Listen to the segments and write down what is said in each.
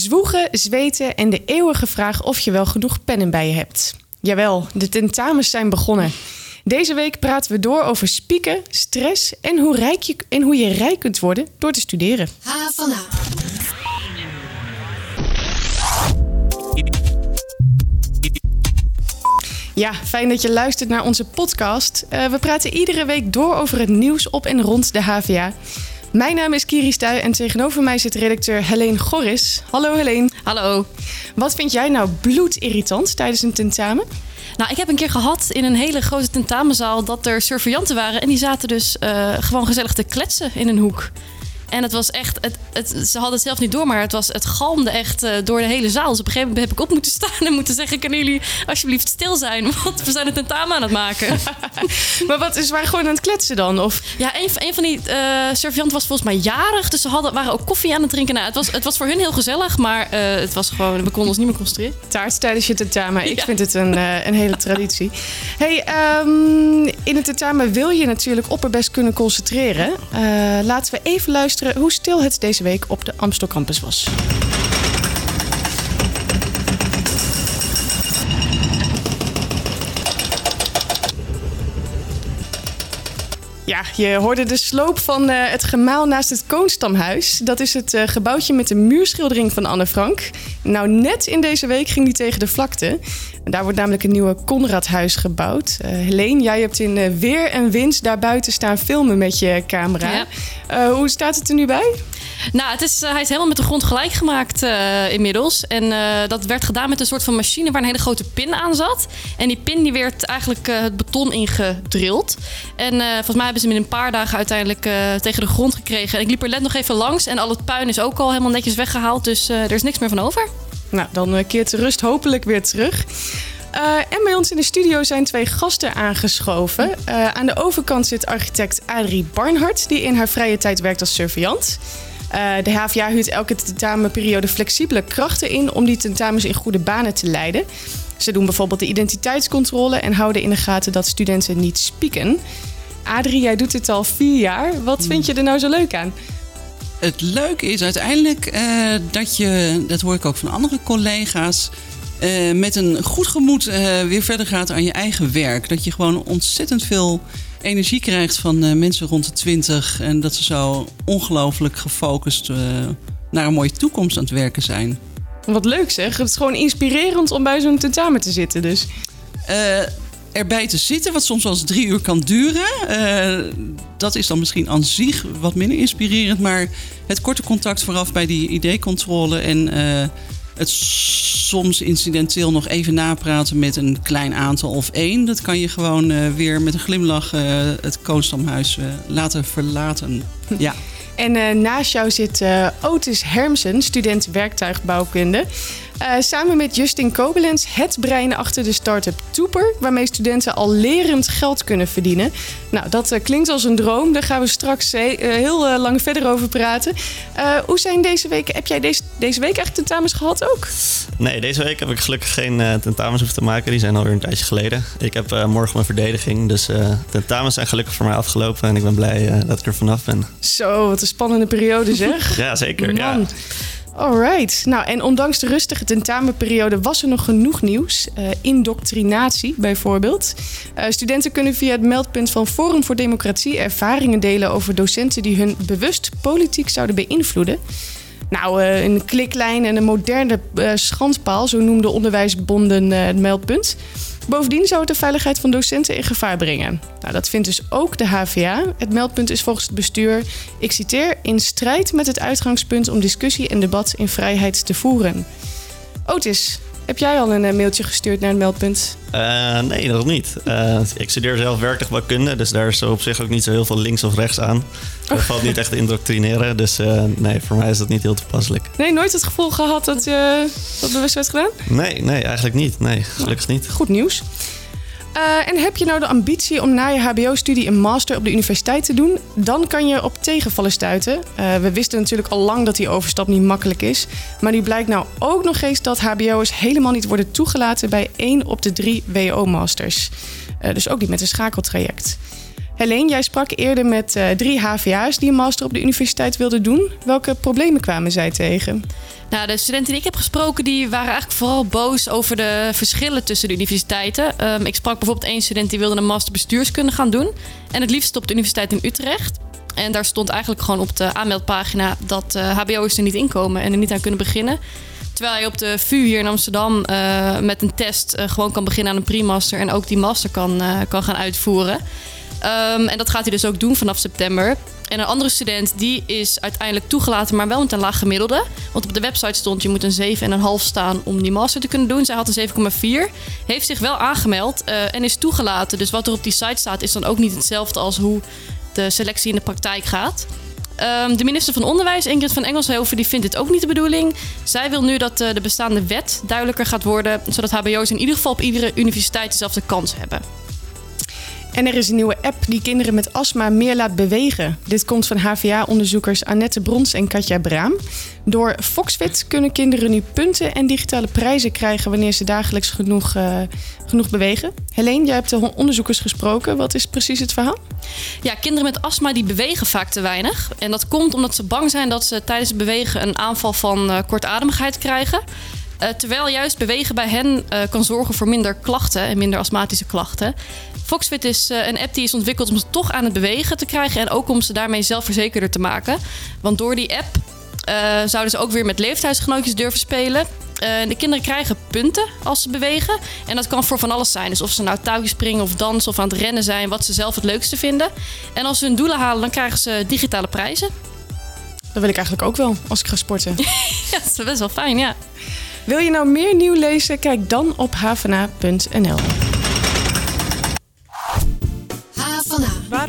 Zwoegen, zweten en de eeuwige vraag of je wel genoeg pennen bij je hebt. Jawel, de tentamens zijn begonnen. Deze week praten we door over spieken, stress en hoe, rijk je, en hoe je rijk kunt worden door te studeren. H van. Ja, fijn dat je luistert naar onze podcast. Uh, we praten iedere week door over het nieuws op en rond de HVA. Mijn naam is Kiri Stuy en tegenover mij zit redacteur Helene Gorris. Hallo Helene. Hallo. Wat vind jij nou bloedirritant tijdens een tentamen? Nou, ik heb een keer gehad in een hele grote tentamenzaal dat er surveillanten waren. En die zaten dus uh, gewoon gezellig te kletsen in een hoek. En het was echt, het, het, ze hadden het zelf niet door, maar het, was, het galmde echt uh, door de hele zaal. Dus op een gegeven moment heb ik op moeten staan en moeten zeggen: Kunnen jullie alsjeblieft stil zijn? Want we zijn het tentamen aan het maken. maar wat is waar gewoon aan het kletsen dan? Of? Ja, een, een van die uh, surveillanten was volgens mij jarig. Dus ze hadden, waren ook koffie aan het drinken. Nou, het, was, het was voor hun heel gezellig, maar uh, het was gewoon, we konden ons niet meer concentreren. Taart tijdens je tentamen. Ik ja. vind het een, een hele traditie. Hey, um, in het tentamen wil je natuurlijk opperbest kunnen concentreren. laten we even luisteren hoe stil het deze week op de Amstel Campus was. Ja, je hoorde de sloop van uh, het gemaal naast het Koonstamhuis. Dat is het uh, gebouwtje met de muurschildering van Anne Frank. Nou, net in deze week ging die tegen de vlakte. Daar wordt namelijk een nieuwe Conradhuis gebouwd. Uh, Helene, jij hebt in weer en wind daar buiten staan filmen met je camera. Ja. hoe staat het er nu bij? Nou, het is, uh, hij is helemaal met de grond gelijk gemaakt uh, inmiddels. En uh, dat werd gedaan met een soort van machine waar een hele grote pin aan zat. En die pin die werd eigenlijk het beton ingedrild. En volgens mij hebben ze hem in een paar dagen uiteindelijk tegen de grond gekregen. En ik liep er net nog even langs en al het puin is ook al helemaal netjes weggehaald. Dus er is niks meer van over. Nou, dan keert de rust hopelijk weer terug. En bij ons in de studio zijn twee gasten aangeschoven. Aan de overkant zit architect Adrie Barnhart, die in haar vrije tijd werkt als surveillant. Uh, de HVA huurt elke tentamenperiode flexibele krachten in om die tentamens in goede banen te leiden. Ze doen bijvoorbeeld de identiteitscontrole en houden in de gaten dat studenten niet spieken. Adrie, jij doet dit al vier jaar. Wat vind je er nou zo leuk aan? Het leuke is uiteindelijk uh, dat je, dat hoor ik ook van andere collega's, uh, met een goed gemoed weer verder gaat aan je eigen werk. Dat je gewoon ontzettend veel energie krijgt van uh, mensen rond de 20 en dat ze zo ongelooflijk gefocust uh, naar een mooie toekomst aan het werken zijn. Wat leuk zeg. Het is gewoon inspirerend om bij zo'n tentamen te zitten dus. Uh, erbij te zitten, wat soms wel eens drie uur kan duren. dat is dan misschien aan zich wat minder inspirerend. Maar het korte contact vooraf bij die ID-controle en het soms incidenteel nog even napraten met een klein aantal of één. Dat kan je gewoon uh, weer met een glimlach uh, het Koonstamhuis uh, laten verlaten. Ja. En naast jou zit Otis Hermsen, student werktuigbouwkunde. Uh, samen met Justin Kobelens het brein achter de start-up Toeper, waarmee studenten al lerend geld kunnen verdienen. Nou, dat uh, klinkt als een droom. Daar gaan we straks uh, heel lang verder over praten. hoe zijn deze weken? Heb jij deze, deze week echt tentamens gehad ook? Nee, deze week heb ik gelukkig geen tentamens hoeven te maken. Die zijn alweer een tijdje geleden. Ik heb morgen mijn verdediging, dus tentamens zijn gelukkig voor mij afgelopen en ik ben blij dat ik er vanaf ben. Zo, wat een spannende periode zeg. ja, zeker. Man. Ja. Alright. Nou, en ondanks de rustige tentamenperiode was er nog genoeg nieuws. Uh, indoctrinatie bijvoorbeeld. Uh, studenten kunnen via het meldpunt van Forum voor Democratie ervaringen delen over docenten die hun bewust politiek zouden beïnvloeden. Nou, uh, een kliklijn en een moderne schandpaal, zo noemden onderwijsbonden het meldpunt. Bovendien zou het de veiligheid van docenten in gevaar brengen. Nou, dat vindt dus ook de HVA. Het meldpunt is volgens het bestuur, ik citeer, in strijd met het uitgangspunt om discussie en debat in vrijheid te voeren. Otis, heb jij al een eh, mailtje gestuurd naar het meldpunt? Uh, nee, nog niet. Uh, ik studeer zelf werktuigbouwkunde, dus daar is op zich ook niet zo heel veel links of rechts aan. Dat oh. valt niet echt te indoctrineren, dus uh, nee, voor mij is dat niet heel toepasselijk. Nee, nooit het gevoel gehad dat je dat bewust werd gedaan? Nee, nee, eigenlijk niet. Nee, gelukkig niet. Goed nieuws. Uh, en heb je nou de ambitie om na je HBO-studie een master op de universiteit te doen? Dan kan je op tegenvallen stuiten. Uh, we wisten natuurlijk al lang dat die overstap niet makkelijk is. Maar nu blijkt nou ook nog eens dat HBO'ers helemaal niet worden toegelaten bij één op de drie WO-masters. Uh, dus ook niet met een schakeltraject. Helene, jij sprak eerder met uh, drie HVA's die een master op de universiteit wilden doen. Welke problemen kwamen zij tegen? Nou, de studenten die ik heb gesproken, die waren eigenlijk vooral boos over de verschillen tussen de universiteiten. Um, ik sprak bijvoorbeeld één student die wilde een master bestuurskunde gaan doen. En het liefst op de universiteit in Utrecht. En daar stond eigenlijk gewoon op de aanmeldpagina dat uh, HBO'ers er niet inkomen en er niet aan kunnen beginnen. Terwijl je op de VU hier in Amsterdam uh, met een test gewoon kan beginnen aan een pre-master en ook die master kan, kan gaan uitvoeren. Um, en dat gaat hij dus ook doen vanaf september. En een andere student die is uiteindelijk toegelaten, maar wel met een laag gemiddelde. Want op de website stond je moet een 7,5 staan om die master te kunnen doen. Zij had een 7,4. Heeft zich wel aangemeld uh, en is toegelaten. Dus wat er op die site staat is dan ook niet hetzelfde als hoe de selectie in de praktijk gaat. Um, de minister van Onderwijs, Ingrid van Engelshoven, die vindt dit ook niet de bedoeling. Zij wil nu dat uh, de bestaande wet duidelijker gaat worden, zodat HBO's in ieder geval op iedere universiteit dezelfde kans hebben. En er is een nieuwe app die kinderen met astma meer laat bewegen. Dit komt van HVA-onderzoekers Annette Brons en Katja Braam. Door Foxfit kunnen kinderen nu punten en digitale prijzen krijgen wanneer ze dagelijks genoeg, uh, genoeg bewegen. Helene, jij hebt de onderzoekers gesproken. Wat is precies het verhaal? Ja, kinderen met astma die bewegen vaak te weinig. En dat komt omdat ze bang zijn dat ze tijdens het bewegen een aanval van uh, kortademigheid krijgen. Uh, terwijl juist bewegen bij hen kan zorgen voor minder klachten en minder astmatische klachten. Foxfit is uh, een app die is ontwikkeld om ze toch aan het bewegen te krijgen en ook om ze daarmee zelfverzekerder te maken. Want door die app zouden ze ook weer met leeftijdsgenootjes durven spelen. de kinderen krijgen punten als ze bewegen. En dat kan voor van alles zijn. Dus of ze nou touwtjes springen of dansen of aan het rennen zijn, wat ze zelf het leukste vinden. En als ze hun doelen halen, dan krijgen ze digitale prijzen. Dat wil ik eigenlijk ook wel als ik ga sporten. ja, dat is best wel fijn, ja. Wil je nou meer nieuw lezen? Kijk dan op havana.nl.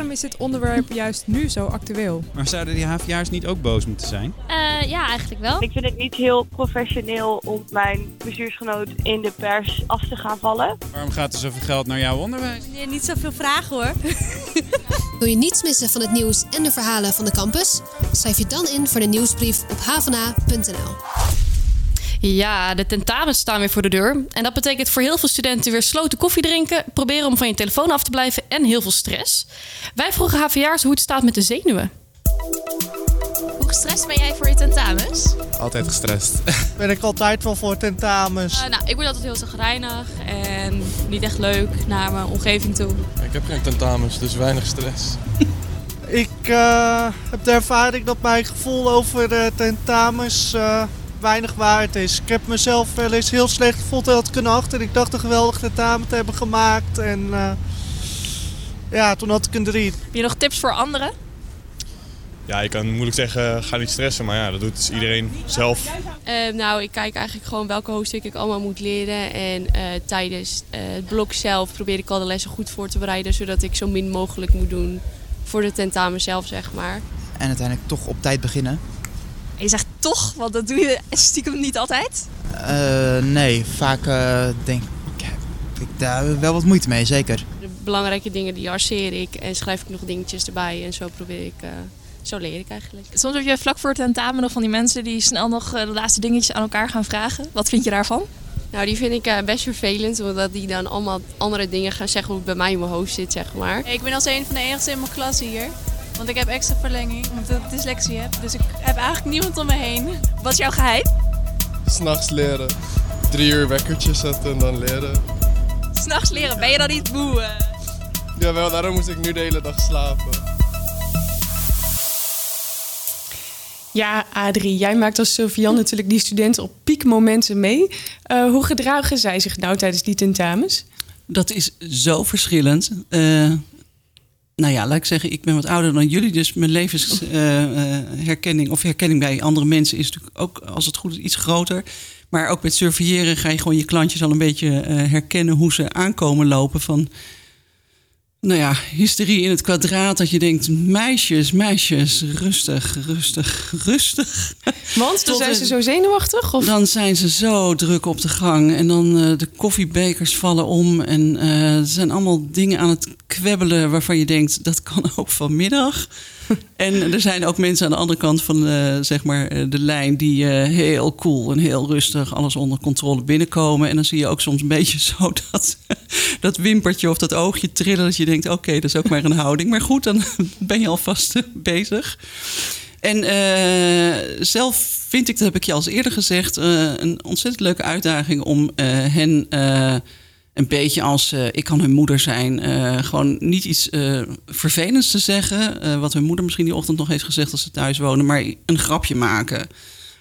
Waarom is dit onderwerp juist nu zo actueel? Maar zouden die HVA's niet ook boos moeten zijn? Uh, ja, eigenlijk wel. Ik vind het niet heel professioneel om mijn bestuursgenoot in de pers af te gaan vallen. Waarom gaat er zoveel geld naar jouw onderwijs? Nee, niet zoveel vragen hoor. Wil je niets missen van het nieuws en de verhalen van de campus? Schrijf je dan in voor de nieuwsbrief op havana.nl. Ja, de tentamens staan weer voor de deur. En dat betekent voor heel veel studenten weer sloten koffie drinken, proberen om van je telefoon af te blijven en heel veel stress. Wij vroegen HVA'ers hoe het staat met de zenuwen. Hoe gestrest ben jij voor je tentamens? Altijd gestrest. Ben ik altijd wel voor tentamens. Uh, nou, ik word altijd heel zagrijnig en niet echt leuk naar mijn omgeving toe. Ik heb geen tentamens, dus weinig stress. ik uh, heb de ervaring dat mijn gevoel over de tentamens uh, weinig waard is. Ik heb mezelf wel eens heel slecht gevoeld dat ik een acht en ik dacht een geweldig tentamen te hebben gemaakt. En uh, ja, toen had ik een drie. Heb je nog tips voor anderen? Ja, je kan moeilijk zeggen, ga niet stressen, maar ja, dat doet dus iedereen zelf. Uh, nou, ik kijk eigenlijk gewoon welke hoofdstukken ik allemaal moet leren. En uh, tijdens het blok zelf probeer ik al de lessen goed voor te bereiden, zodat ik zo min mogelijk moet doen voor de tentamen zelf, zeg maar. En uiteindelijk toch op tijd beginnen. Je zegt toch, want dat doe je stiekem niet altijd? Uh, nee, vaak uh, denk ik, ik daar wel wat moeite mee, zeker. De belangrijke dingen die arceer ik en schrijf ik nog dingetjes erbij en zo probeer ik... Uh, zo leer ik eigenlijk. Soms heb je vlak voor het tentamen nog van die mensen die snel nog de laatste dingetjes aan elkaar gaan vragen. Wat vind je daarvan? Nou, die vind ik best vervelend, omdat die dan allemaal andere dingen gaan zeggen wat bij mij in mijn hoofd zit, zeg maar. Ik ben als een van de enigste in mijn klas hier. Want ik heb extra verlenging, omdat ik dyslexie heb. Dus ik heb eigenlijk niemand om me heen. Wat is jouw geheim? S'nachts leren. Drie uur wekkertje zetten en dan leren. S'nachts leren? Ben je dan niet moe? Uh? Jawel, daarom moest ik nu de hele dag slapen. Ja, Adrie, jij maakt als Sylvian natuurlijk die studenten op piekmomenten mee. Uh, hoe gedragen zij zich nou tijdens die tentamens? Dat is zo verschillend. Uh, nou ja, laat ik zeggen, ik ben wat ouder dan jullie. Dus mijn levensherkenning uh, uh, of herkenning bij andere mensen is natuurlijk ook, als het goed is, iets groter. Maar ook met surveilleren ga je gewoon je klantjes al een beetje uh, herkennen hoe ze aankomen lopen. Van, nou ja, hysterie in het kwadraat. Dat je denkt, meisjes, meisjes, rustig, rustig, rustig. Want dan zijn ze zo zenuwachtig? Of? Dan zijn ze zo druk op de gang. En dan uh, de koffiebekers vallen om. En uh, er zijn allemaal dingen aan het kwebbelen waarvan je denkt, dat kan ook vanmiddag. en er zijn ook mensen aan de andere kant van uh, zeg maar, de lijn die uh, heel cool en heel rustig alles onder controle binnenkomen. En dan zie je ook soms een beetje zo dat, dat wimpertje of dat oogje trillen. Dat je denkt, oké, dat is ook maar een houding. Maar goed, dan ben je alvast bezig. En zelf vind ik, dat heb ik je al eerder gezegd, een ontzettend leuke uitdaging om hen een beetje als ik kan hun moeder zijn, gewoon niet iets vervelends te zeggen. wat hun moeder misschien die ochtend nog heeft gezegd als ze thuis wonen, maar een grapje maken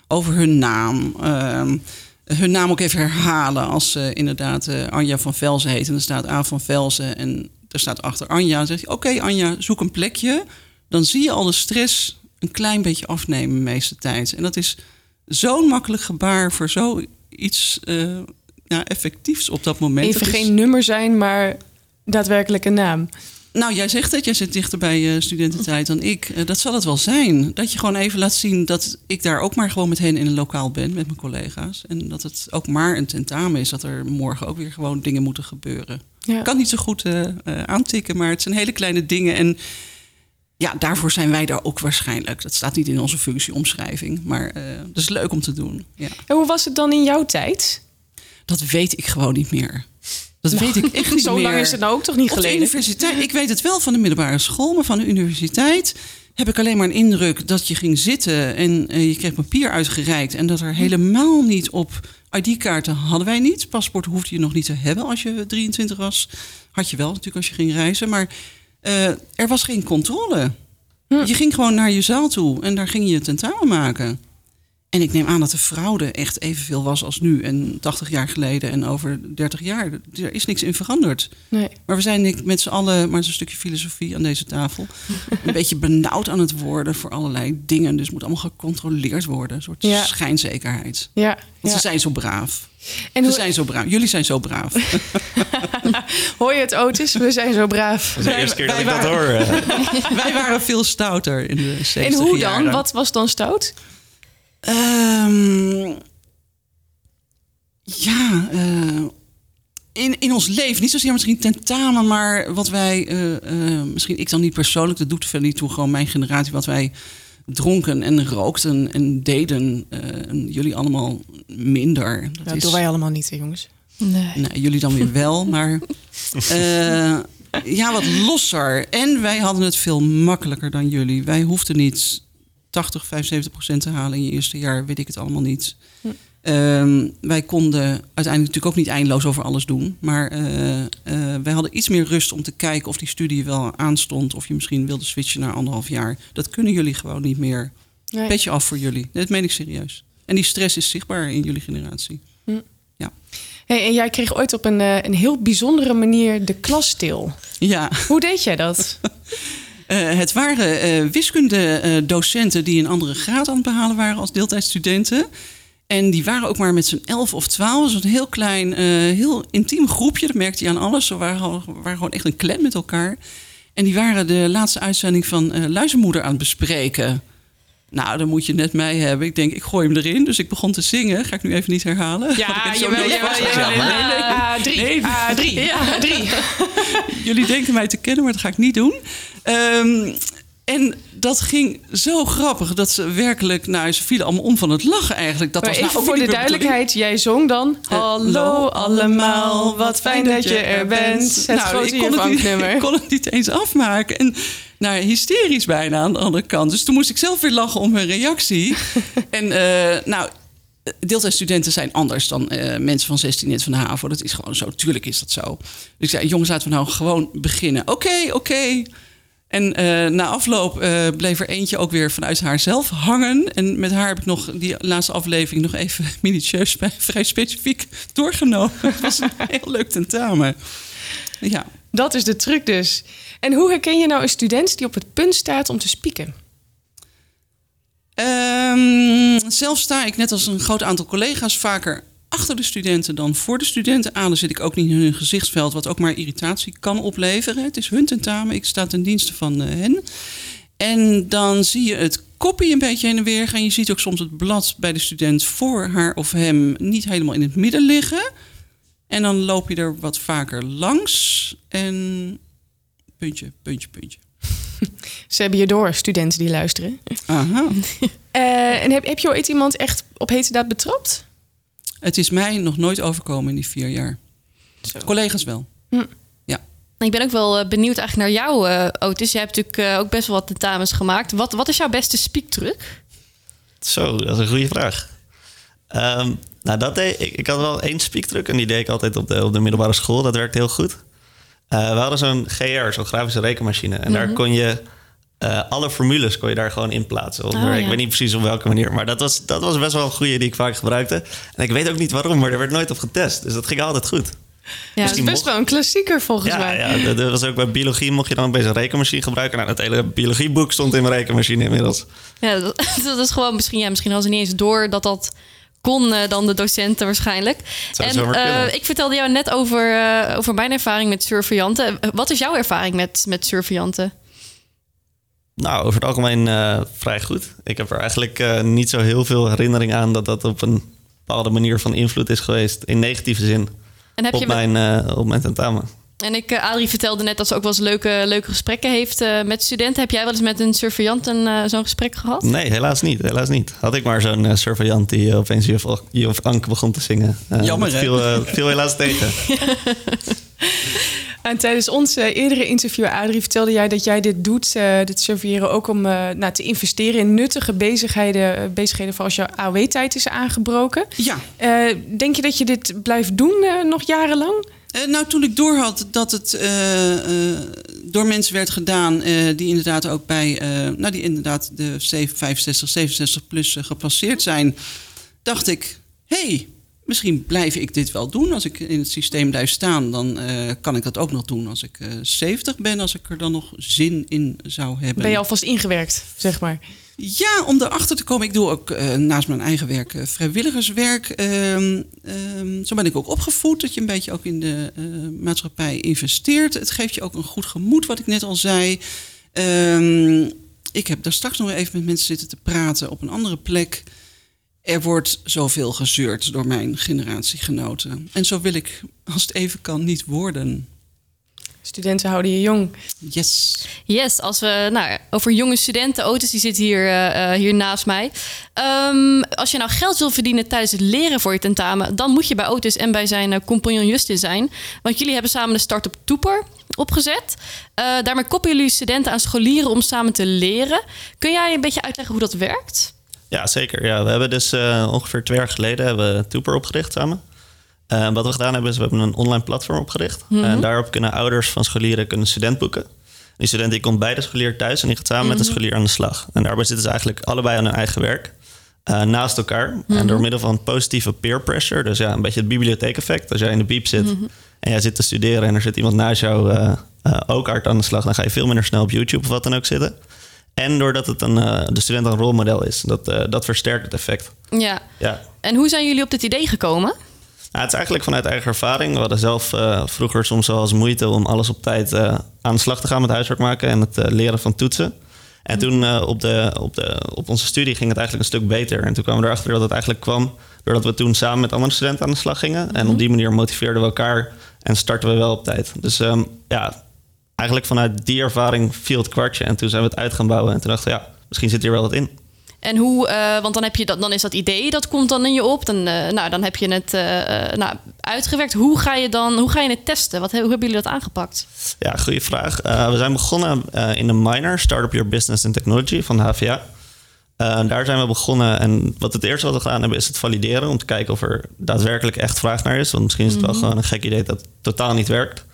over hun naam. Ehm, hun naam ook even herhalen als ze inderdaad Anja van Velzen heet. En er staat A van Velzen en er staat achter Anja. Dan zegt hij, oké Anja, zoek een plekje. Dan zie je al de stress een klein beetje afnemen meeste tijd. En dat is zo'n makkelijk gebaar voor zoiets ja, effectiefs op dat moment. Even dat geen nummer zijn, maar daadwerkelijk een naam. Nou, jij zegt het, jij zit dichter bij uh, studententijd dan ik. Uh, dat zal het wel zijn. Dat je gewoon even laat zien dat ik daar ook maar gewoon met hen in een lokaal ben, met mijn collega's. En dat het ook maar een tentamen is, dat er morgen ook weer gewoon dingen moeten gebeuren. Ja. Ik kan niet zo goed uh, aantikken, maar het zijn hele kleine dingen. En ja, daarvoor zijn wij daar ook waarschijnlijk. Dat staat niet in onze functieomschrijving, maar dat is leuk om te doen. Ja. En hoe was het dan in jouw tijd? Dat weet ik gewoon niet meer. Dat weet ik echt niet Zo meer. lang is het nou ook toch niet geleden? Op de universiteit, ik weet het wel van de middelbare school, maar van de universiteit heb ik alleen maar een indruk dat je ging zitten en uh, je kreeg papier uitgereikt en dat er helemaal niet op ID-kaarten hadden wij niet. Paspoort hoefde je nog niet te hebben als je 23 was. Had je wel natuurlijk als je ging reizen, maar uh, er was geen controle. Hm. Je ging gewoon naar je zaal toe en daar ging je tentamen maken. En ik neem aan dat de fraude echt evenveel was als nu en 80 jaar geleden en over 30 jaar. Er is niks in veranderd. Nee. Maar we zijn met z'n allen, maar het is een stukje filosofie aan deze tafel, een beetje benauwd aan het worden voor allerlei dingen. Dus het moet allemaal gecontroleerd worden. Een soort ja. schijnzekerheid. Ja. Want ja. ze zijn zo braaf. En ze zijn zo braaf. Jullie zijn zo braaf. hoor je het, Otis? We zijn zo braaf. Dat is de eerste keer dat ik dat hoor. wij waren veel stouter in de 70 En hoe jaren. dan? Wat was dan stout? Um, ja, uh, in, in ons leven, niet zozeer misschien tentamen, maar wat wij, uh, uh, misschien ik dan niet persoonlijk, dat doet verder niet toe, gewoon mijn generatie, wat wij dronken en rookten en deden. en jullie allemaal minder. Dat ja, is... doen wij allemaal niet, hè, jongens. Nee. nee. jullie dan weer wel, maar ja, wat losser. En wij hadden het veel makkelijker dan jullie. Wij hoefden niet 80, 75 procent te halen in je eerste jaar, weet ik het allemaal niet. Hm. Um, wij konden uiteindelijk natuurlijk ook niet eindeloos over alles doen. Maar uh, uh, wij hadden iets meer rust om te kijken of die studie wel aanstond. Of je misschien wilde switchen naar anderhalf jaar. Dat kunnen jullie gewoon niet meer. Nee. Petje af voor jullie. Dat meen ik serieus. En die stress is zichtbaar in jullie generatie. Hm. Ja. Hey, en jij kreeg ooit op een, een heel bijzondere manier de klas stil. Ja. Hoe deed jij dat? Uh, het waren uh, wiskundedocenten die een andere graad aan het behalen waren als deeltijdstudenten. En die waren ook maar met z'n elf of twaalf. Dus een heel klein, uh, heel intiem groepje. Dat merkte je aan alles. Ze waren, gewoon echt een clan met elkaar. En die waren de laatste uitzending van Luizenmoeder aan het bespreken. Nou, dan moet je net mij hebben. Ik denk, ik gooi hem erin. Dus ik begon te zingen. Ga ik nu even niet herhalen. Ja, jawel, jawel, jawel. Drie, nee, ah, drie. Drie. Jullie denken mij te kennen, maar dat ga ik niet doen. Um, en dat ging zo grappig dat ze werkelijk, nou, ze vielen allemaal om van het lachen eigenlijk. Dat maar was even nou, voor de duidelijkheid, jij zong dan. Hallo allemaal, wat fijn dat je er bent. Het nou, grote ik kon het, niet, ik kon het niet eens afmaken. En nou, hysterisch bijna aan de andere kant. Dus toen moest ik zelf weer lachen om hun reactie. en uh, nou, deeltijdstudenten zijn anders dan uh, mensen van 16 net van de HAVO. Dat is gewoon zo. Tuurlijk is dat zo. Dus ik zei, jongens, laten we nou gewoon beginnen. Oké, okay, oké. Okay. En uh, na afloop uh, bleef er eentje ook weer vanuit haarzelf hangen. En met haar heb ik nog die laatste aflevering nog even minutieus, vrij specifiek doorgenomen. Het was een heel leuk tentamen. Ja. Dat is de truc dus. En hoe herken je nou een student die op het punt staat om te spieken? Um, zelf sta ik net als een groot aantal collega's vaker achter de studenten dan voor de studenten aan. Dan zit ik ook niet in hun gezichtsveld, wat ook maar irritatie kan opleveren. Het is hun tentamen, ik sta ten dienste van uh, hen. En dan zie je het kopie een beetje heen en weer gaan. Je ziet ook soms het blad bij de student voor haar of hem niet helemaal in het midden liggen. En dan loop je er wat vaker langs. En puntje, puntje, puntje. Ze hebben je door, studenten die luisteren. Aha. Eh, en heb, heb je ooit iemand echt op hete daad betrapt? Het is mij nog nooit overkomen in die vier jaar. Collega's wel. Hm. Ja. Ik ben ook wel eh, benieuwd eigenlijk naar jou, eh Otis. Jij hebt natuurlijk eh, ook best wel wat tentamens gemaakt. Wat, wat is jouw beste speaktruc? Zo, dat is een goede vraag. Ehm, nou, dat deed, ik, ik had wel één speaktruc en die deed ik altijd op de, op de middelbare school. Dat werkte heel goed. Eh, we hadden zo'n GR, zo'n grafische rekenmachine. En daar Mhm. kon je eh, alle formules kon je daar gewoon in plaatsen. Oh, ik weet niet precies op welke manier. Maar dat was, dat was best wel een goede die ik vaak gebruikte. En ik weet ook niet waarom, maar er werd nooit op getest. Dus dat ging altijd goed. Ja, dat is best wel een klassieker volgens Ja, mij. ja dat, dat was ook bij biologie mocht je dan opeens een rekenmachine gebruiken. Nou, het hele biologieboek stond in mijn rekenmachine inmiddels. Ja, dat, dat is gewoon misschien, ja, misschien hadden ze niet eens door dat dat kon eh, dan de docenten waarschijnlijk. En eh, ik vertelde jou net over, over mijn ervaring met surveillanten. Wat is jouw ervaring met, met surveillanten? Nou, over het algemeen eh, vrij goed. Ik heb er eigenlijk eh, niet zo heel veel herinnering aan dat dat op een bepaalde manier van invloed is geweest. In negatieve zin. En heb op, je met- mijn, eh, op mijn tentamen. En ik, Adrie vertelde net dat ze ook wel eens leuke, leuke gesprekken heeft eh, met studenten. Heb jij wel eens met een surveillant een, zo'n gesprek gehad? Nee, helaas niet. Helaas niet. Had ik maar zo'n surveillant die opeens juf, juf Anke begon te zingen. Eh, Jammer, hè? viel, viel helaas tegen. En tijdens ons eerdere interview, Adrie, vertelde jij dat jij dit doet, eh, dit surveilleren, ook om eh, nou, te investeren in nuttige bezigheden, eh, bezigheden voor als jouw AOW-tijd is aangebroken. Ja. Denk je dat je dit blijft doen nog jarenlang? Nou, toen ik doorhad dat het door mensen werd gedaan die inderdaad ook bij, nou die inderdaad de 7, 65, 67 plus gepasseerd zijn, dacht ik, hé, hey, misschien blijf ik dit wel doen. Als ik in het systeem blijf staan, dan eh, kan ik dat ook nog doen als ik eh 70 ben, als ik er dan nog zin in zou hebben. Ben je alvast ingewerkt, zeg maar? Ja, om erachter te komen. Ik doe ook eh, naast mijn eigen werk vrijwilligerswerk. Ehm, ehm, zo ben ik ook opgevoed, dat je een beetje ook in de maatschappij investeert. Het geeft je ook een goed gemoed, wat ik net al zei. Ehm, ik heb daar straks nog even met mensen zitten te praten op een andere plek. Er wordt zoveel gezeurd door mijn generatiegenoten. En zo wil ik, als het even kan, niet worden. Studenten houden je jong. Yes. Yes, als we nou, over jonge studenten, Otis die zit hier, eh, eh, hier naast mij. Ehm, als je nou geld wil verdienen tijdens het leren voor je tentamen, dan moet je bij Otis en bij zijn eh, compagnon Justin zijn. Want jullie hebben samen de Startup Toeper opgezet. Eh, daarmee koppelen jullie studenten aan scholieren om samen te leren. Kun jij een beetje uitleggen hoe dat werkt? Ja, zeker. Ja, we hebben dus eh, ongeveer twee jaar geleden hebben we Tooper opgericht samen. Eh, wat we gedaan hebben is, we hebben een online platform opgericht. Mhm. En daarop kunnen ouders van scholieren kunnen student boeken. Die student die komt bij de scholier thuis en die gaat samen met de Mhm. scholier aan de slag. En daarbij zitten ze eigenlijk allebei aan hun eigen werk. eh, naast elkaar. Mhm. En door middel van positieve peer pressure, dus ja, een beetje het bibliotheekeffect. Als jij in de biep zit Mhm. en jij zit te studeren en er zit iemand naast jou ook hard aan de slag, dan ga je veel minder snel op YouTube of wat dan ook zitten. En doordat het een, eh, de student een rolmodel is, dat, eh, dat versterkt het effect. Ja. Ja. En hoe zijn jullie op dit idee gekomen? Nou, het is eigenlijk vanuit eigen ervaring. We hadden zelf eh, vroeger soms wel eens moeite om alles op tijd aan de slag te gaan met huiswerk maken en het leren van toetsen. En toen eh, op, de, op, de, op onze studie ging het eigenlijk een stuk beter. En toen kwamen we erachter dat het eigenlijk kwam doordat we toen samen met andere studenten aan de slag gingen. En op die manier motiveerden we elkaar en startten we wel op tijd. Dus ehm, ja, eigenlijk vanuit die ervaring viel het kwartje. En toen zijn we het uit gaan bouwen. En toen dachten we, ja, misschien zit hier wel wat in. En hoe, eh, want dan, heb je dat, dan is dat idee, dat komt dan in je op. Dan, eh, nou, dan heb je het eh, nou, uitgewerkt. Hoe ga, je dan, hoe ga je het testen? Wat, hoe hebben jullie dat aangepakt? Ja, goede vraag. We zijn begonnen in de minor, Startup Your Business and Technology van de HVA. Eh, daar zijn we begonnen en wat het eerste wat we gedaan hebben is het valideren om te kijken of er daadwerkelijk echt vraag naar is. Want misschien is het wel Mhm. gewoon een gek idee dat totaal niet werkt.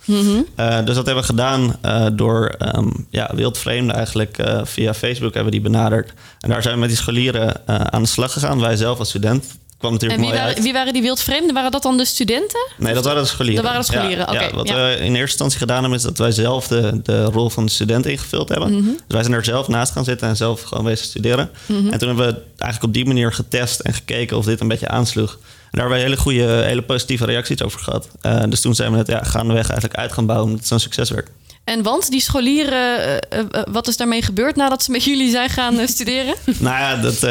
Eh, dus dat hebben we gedaan eh, door ehm, ja, wildvreemden eigenlijk via Facebook hebben we die benaderd. En daar zijn we met die scholieren aan de slag gegaan. Wij zelf als student. Kwam natuurlijk En wie mooi waren, uit. wie waren die wildvreemden? Waren dat dan de studenten? Nee, dat waren de scholieren. Dat waren de scholieren, Ja, wat ja. we in eerste instantie gedaan hebben... is dat wij zelf de, de rol van de student ingevuld hebben. Mhm. Dus wij zijn er zelf naast gaan zitten en zelf gewoon wezen studeren. Mhm. En toen hebben we eigenlijk op die manier getest en gekeken... of dit een beetje aansloeg. En daar hebben we hele goede, hele positieve reacties over gehad. Eh, dus toen zijn we het ja, gaandeweg eigenlijk uit gaan bouwen... omdat het zo'n succes werd. En want die scholieren, eh, eh, eh, wat is daarmee gebeurd nadat ze met jullie zijn gaan studeren? Nou ja, dat,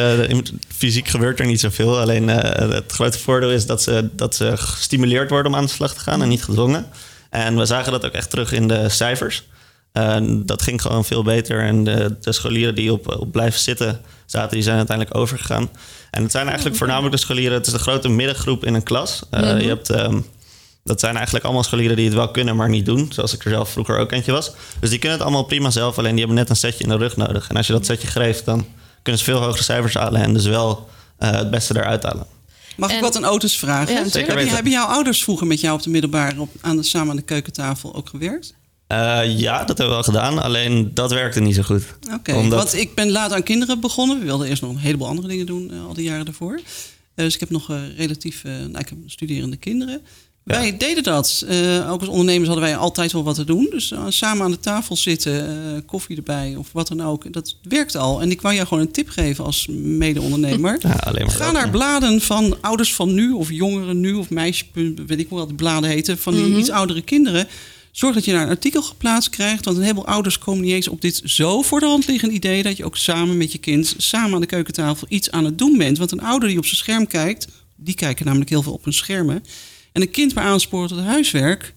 fysiek gebeurt er niet zoveel. Alleen het grote voordeel is dat ze, dat ze gestimuleerd worden om aan de slag te gaan en niet gedwongen. En we zagen dat ook echt terug in de cijfers. Dat ging gewoon veel beter. En de, de scholieren die op, op blijven zitten zaten, die zijn uiteindelijk overgegaan. En het zijn eigenlijk voornamelijk de scholieren. Het is de grote middengroep in een klas. -hmm. Je hebt... Um, dat zijn eigenlijk allemaal scholieren die het wel kunnen, maar niet doen. Zoals ik er zelf vroeger ook eentje was. Dus die kunnen het allemaal prima zelf. Alleen die hebben net een setje in de rug nodig. En als je dat setje geeft, dan kunnen ze veel hogere cijfers halen. En dus wel uh, het beste eruit halen. Mag ik wat aan auto's vragen? Ja, zeker Heb je, weten. hebben jouw ouders vroeger met jou op de middelbare op, aan de, samen aan de keukentafel ook gewerkt? Uh, ja, dat hebben we wel gedaan. Alleen dat werkte niet zo goed. Oké, okay, Omdat... want ik ben laat aan kinderen begonnen. We wilden eerst nog een heleboel andere dingen doen uh, al die jaren daarvoor. Uh, dus ik heb nog relatief, nou, ik heb studerende kinderen. Ja. Wij deden dat. Uh, ook als ondernemers hadden wij altijd wel wat te doen. Dus uh, samen aan de tafel zitten, uh, koffie erbij of wat dan ook. Dat werkt al. En ik wou jou gewoon een tip geven als mede-ondernemer. Ja, Ga naar bladen van ouders van nu of jongeren nu of meisjes, weet ik wel wat de bladen heten, van die Mhm. iets oudere kinderen. Zorg dat je daar een artikel geplaatst krijgt. Want een heleboel ouders komen niet eens op dit zo voor de hand liggende idee. dat je ook samen met je kind, samen aan de keukentafel, iets aan het doen bent. Want een ouder die op zijn scherm kijkt, die kijken namelijk heel veel op hun schermen. En een kind maar aansporen tot huiswerk,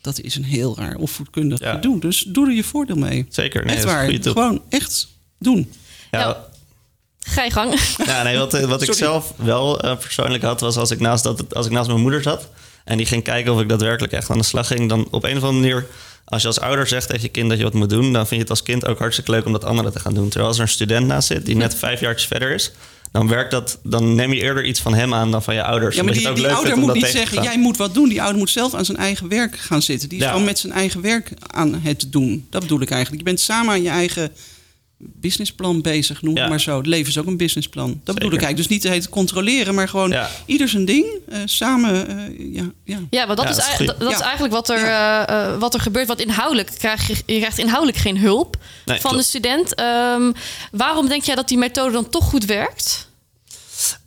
dat is een heel raar opvoedkundig Ja. gedoe. Dus doe er je voordeel mee. Zeker, nee, echt waar. Gewoon echt doen. Ja, Ga je gang. Ja, nee, wat, wat ik zelf wel eh, persoonlijk had, was als ik, naast dat, als ik naast mijn moeder zat en die ging kijken of ik daadwerkelijk echt aan de slag ging, dan op een of andere manier, als je als ouder zegt tegen je kind dat je wat moet doen, dan vind je het als kind ook hartstikke leuk om dat anderen te gaan doen. Terwijl als er een student naast zit die net vijf jaartjes verder is, dan werkt dat, dan neem je eerder iets van hem aan dan van je ouders. Ja, maar die, die ouder moet niet zeggen, jij moet wat doen. Die ouder moet zelf aan zijn eigen werk gaan zitten. Die is Ja. gewoon met zijn eigen werk aan het doen. Dat bedoel ik eigenlijk. Je bent samen aan je eigen businessplan bezig, noem het Ja. maar zo. Het leven is ook een businessplan. Dat bedoel ik eigenlijk. Dus niet te heet controleren, maar gewoon Ja. ieder zijn ding. eh, samen, eh, ja, ja. Ja, want dat, Ja, is, dat is dat, dat eigenlijk wat er, eh, wat er gebeurt. Want inhoudelijk krijg je, je krijgt inhoudelijk geen hulp Nee, van klopt. de student. Ehm, waarom denk jij dat die methode dan toch goed werkt?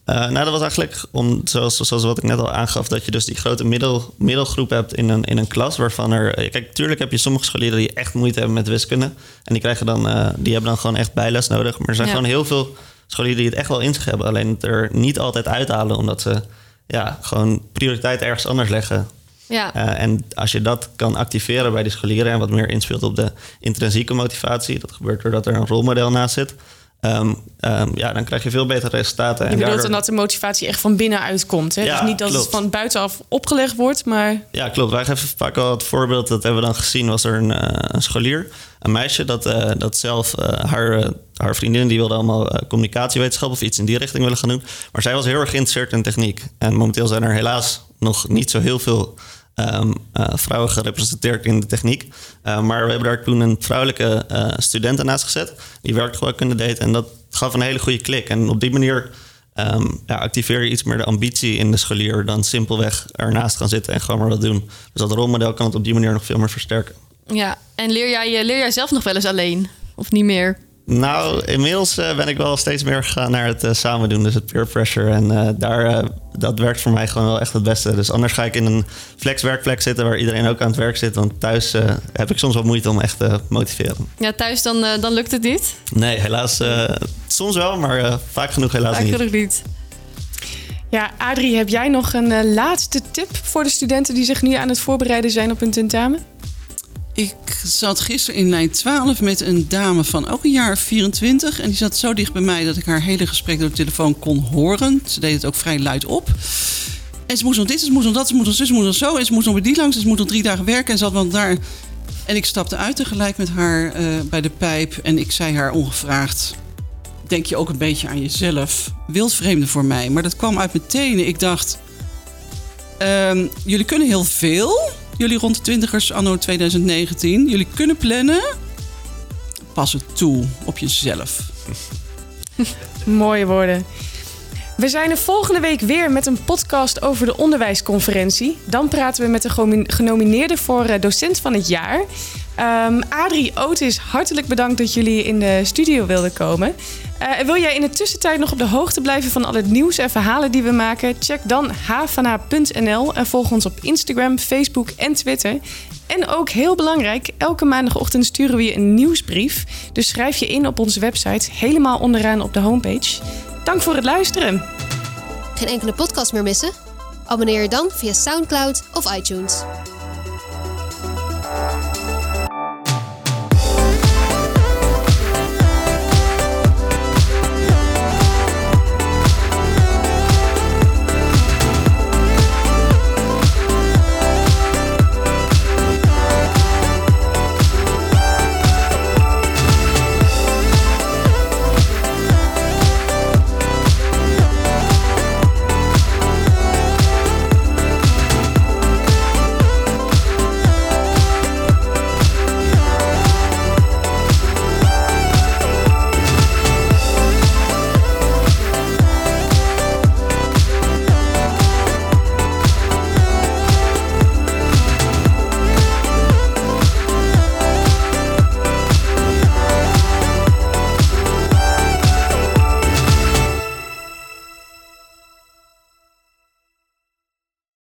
Eh, nou, dat was eigenlijk om, zoals, zoals wat ik net al aangaf, dat je dus die grote middel, middelgroep hebt in een, in een klas. Waarvan er. eh, Kijk, tuurlijk heb je sommige scholieren die echt moeite hebben met wiskunde. En die, krijgen dan, eh, die hebben dan gewoon echt bijles nodig. Maar er zijn Ja. gewoon heel veel scholieren die het echt wel in zich hebben. Alleen het er niet altijd uithalen, omdat ze ja, gewoon prioriteit ergens anders leggen. Ja. En als je dat kan activeren bij die scholieren en wat meer inspeelt op de intrinsieke motivatie, dat gebeurt doordat er een rolmodel naast zit. Ehm, ehm, ja, dan krijg je veel betere resultaten. Je En bedoelt daardoor- dan dat de motivatie echt van binnenuit komt. Hè? Ja, dus niet dat klopt. het van buitenaf opgelegd wordt, maar Ja, klopt. Wij geven vaak al het voorbeeld. Dat hebben we dan gezien. Was er een, eh, een scholier, een meisje, dat, eh, dat zelf eh, haar, haar vriendin die wilde allemaal communicatiewetenschap of iets in die richting willen gaan doen. Maar zij was heel erg geïnteresseerd in techniek. En momenteel zijn er helaas nog niet zo heel veel ehm, eh, vrouwen gerepresenteerd in de techniek. Eh, maar we hebben daar toen een vrouwelijke eh student naast gezet. Die werkgelukkunde deed. En dat gaf een hele goede klik. En op die manier ehm, ja, activeer je iets meer de ambitie in de scholier dan simpelweg ernaast gaan zitten en gewoon maar wat doen. Dus dat rolmodel kan het op die manier nog veel meer versterken. Ja, en leer jij, leer jij zelf nog wel eens alleen? Of niet meer? Nou, inmiddels eh, ben ik wel steeds meer gegaan naar het eh, samen doen, dus het peer pressure. En eh, daar, eh, dat werkt voor mij gewoon wel echt het beste. Dus anders ga ik in een flex werkplek zitten waar iedereen ook aan het werk zit. Want thuis eh, heb ik soms wel moeite om echt te motiveren. Ja, thuis dan, dan lukt het niet. Nee, helaas. eh, soms wel, maar eh, vaak genoeg helaas Vaak niet. genoeg niet. ja, Adrie, heb jij nog een laatste tip voor de studenten die zich nu aan het voorbereiden zijn op hun tentamen? Ik zat gisteren in lijn 12 met een dame van ook een jaar 24. En die zat zo dicht bij mij dat ik haar hele gesprek door de telefoon kon horen. Ze deed het ook vrij luid op. En ze moest nog dit, ze moest nog dat, ze moest nog zus, ze moest nog zo. En ze moest nog bij die langs, ze moest nog drie dagen werken. En ze had wel daar. En ik stapte uit tegelijk met haar eh, bij de pijp. En ik zei haar ongevraagd... Denk je ook een beetje aan jezelf? Wildvreemde voor mij. Maar dat kwam uit mijn tenen. Ik dacht... ehm, jullie kunnen heel veel. Jullie rond de twintigers anno 2019. Jullie kunnen plannen. Pas het toe op jezelf. Mooie woorden. We zijn er volgende week weer met een podcast over de onderwijsconferentie. Dan praten we met de geno- genomineerden voor eh, docent van het jaar. Ehm, Adrie Otis, hartelijk bedankt dat jullie in de studio wilden komen. Eh, wil jij in de tussentijd nog op de hoogte blijven van al het nieuws en verhalen die we maken? Check dan havana.nl en volg ons op Instagram, Facebook en Twitter. En ook heel belangrijk, elke maandagochtend sturen we je een nieuwsbrief. Dus schrijf je in op onze website, helemaal onderaan op de homepage. Dank voor het luisteren. Geen enkele podcast meer missen? Abonneer je dan via SoundCloud of iTunes.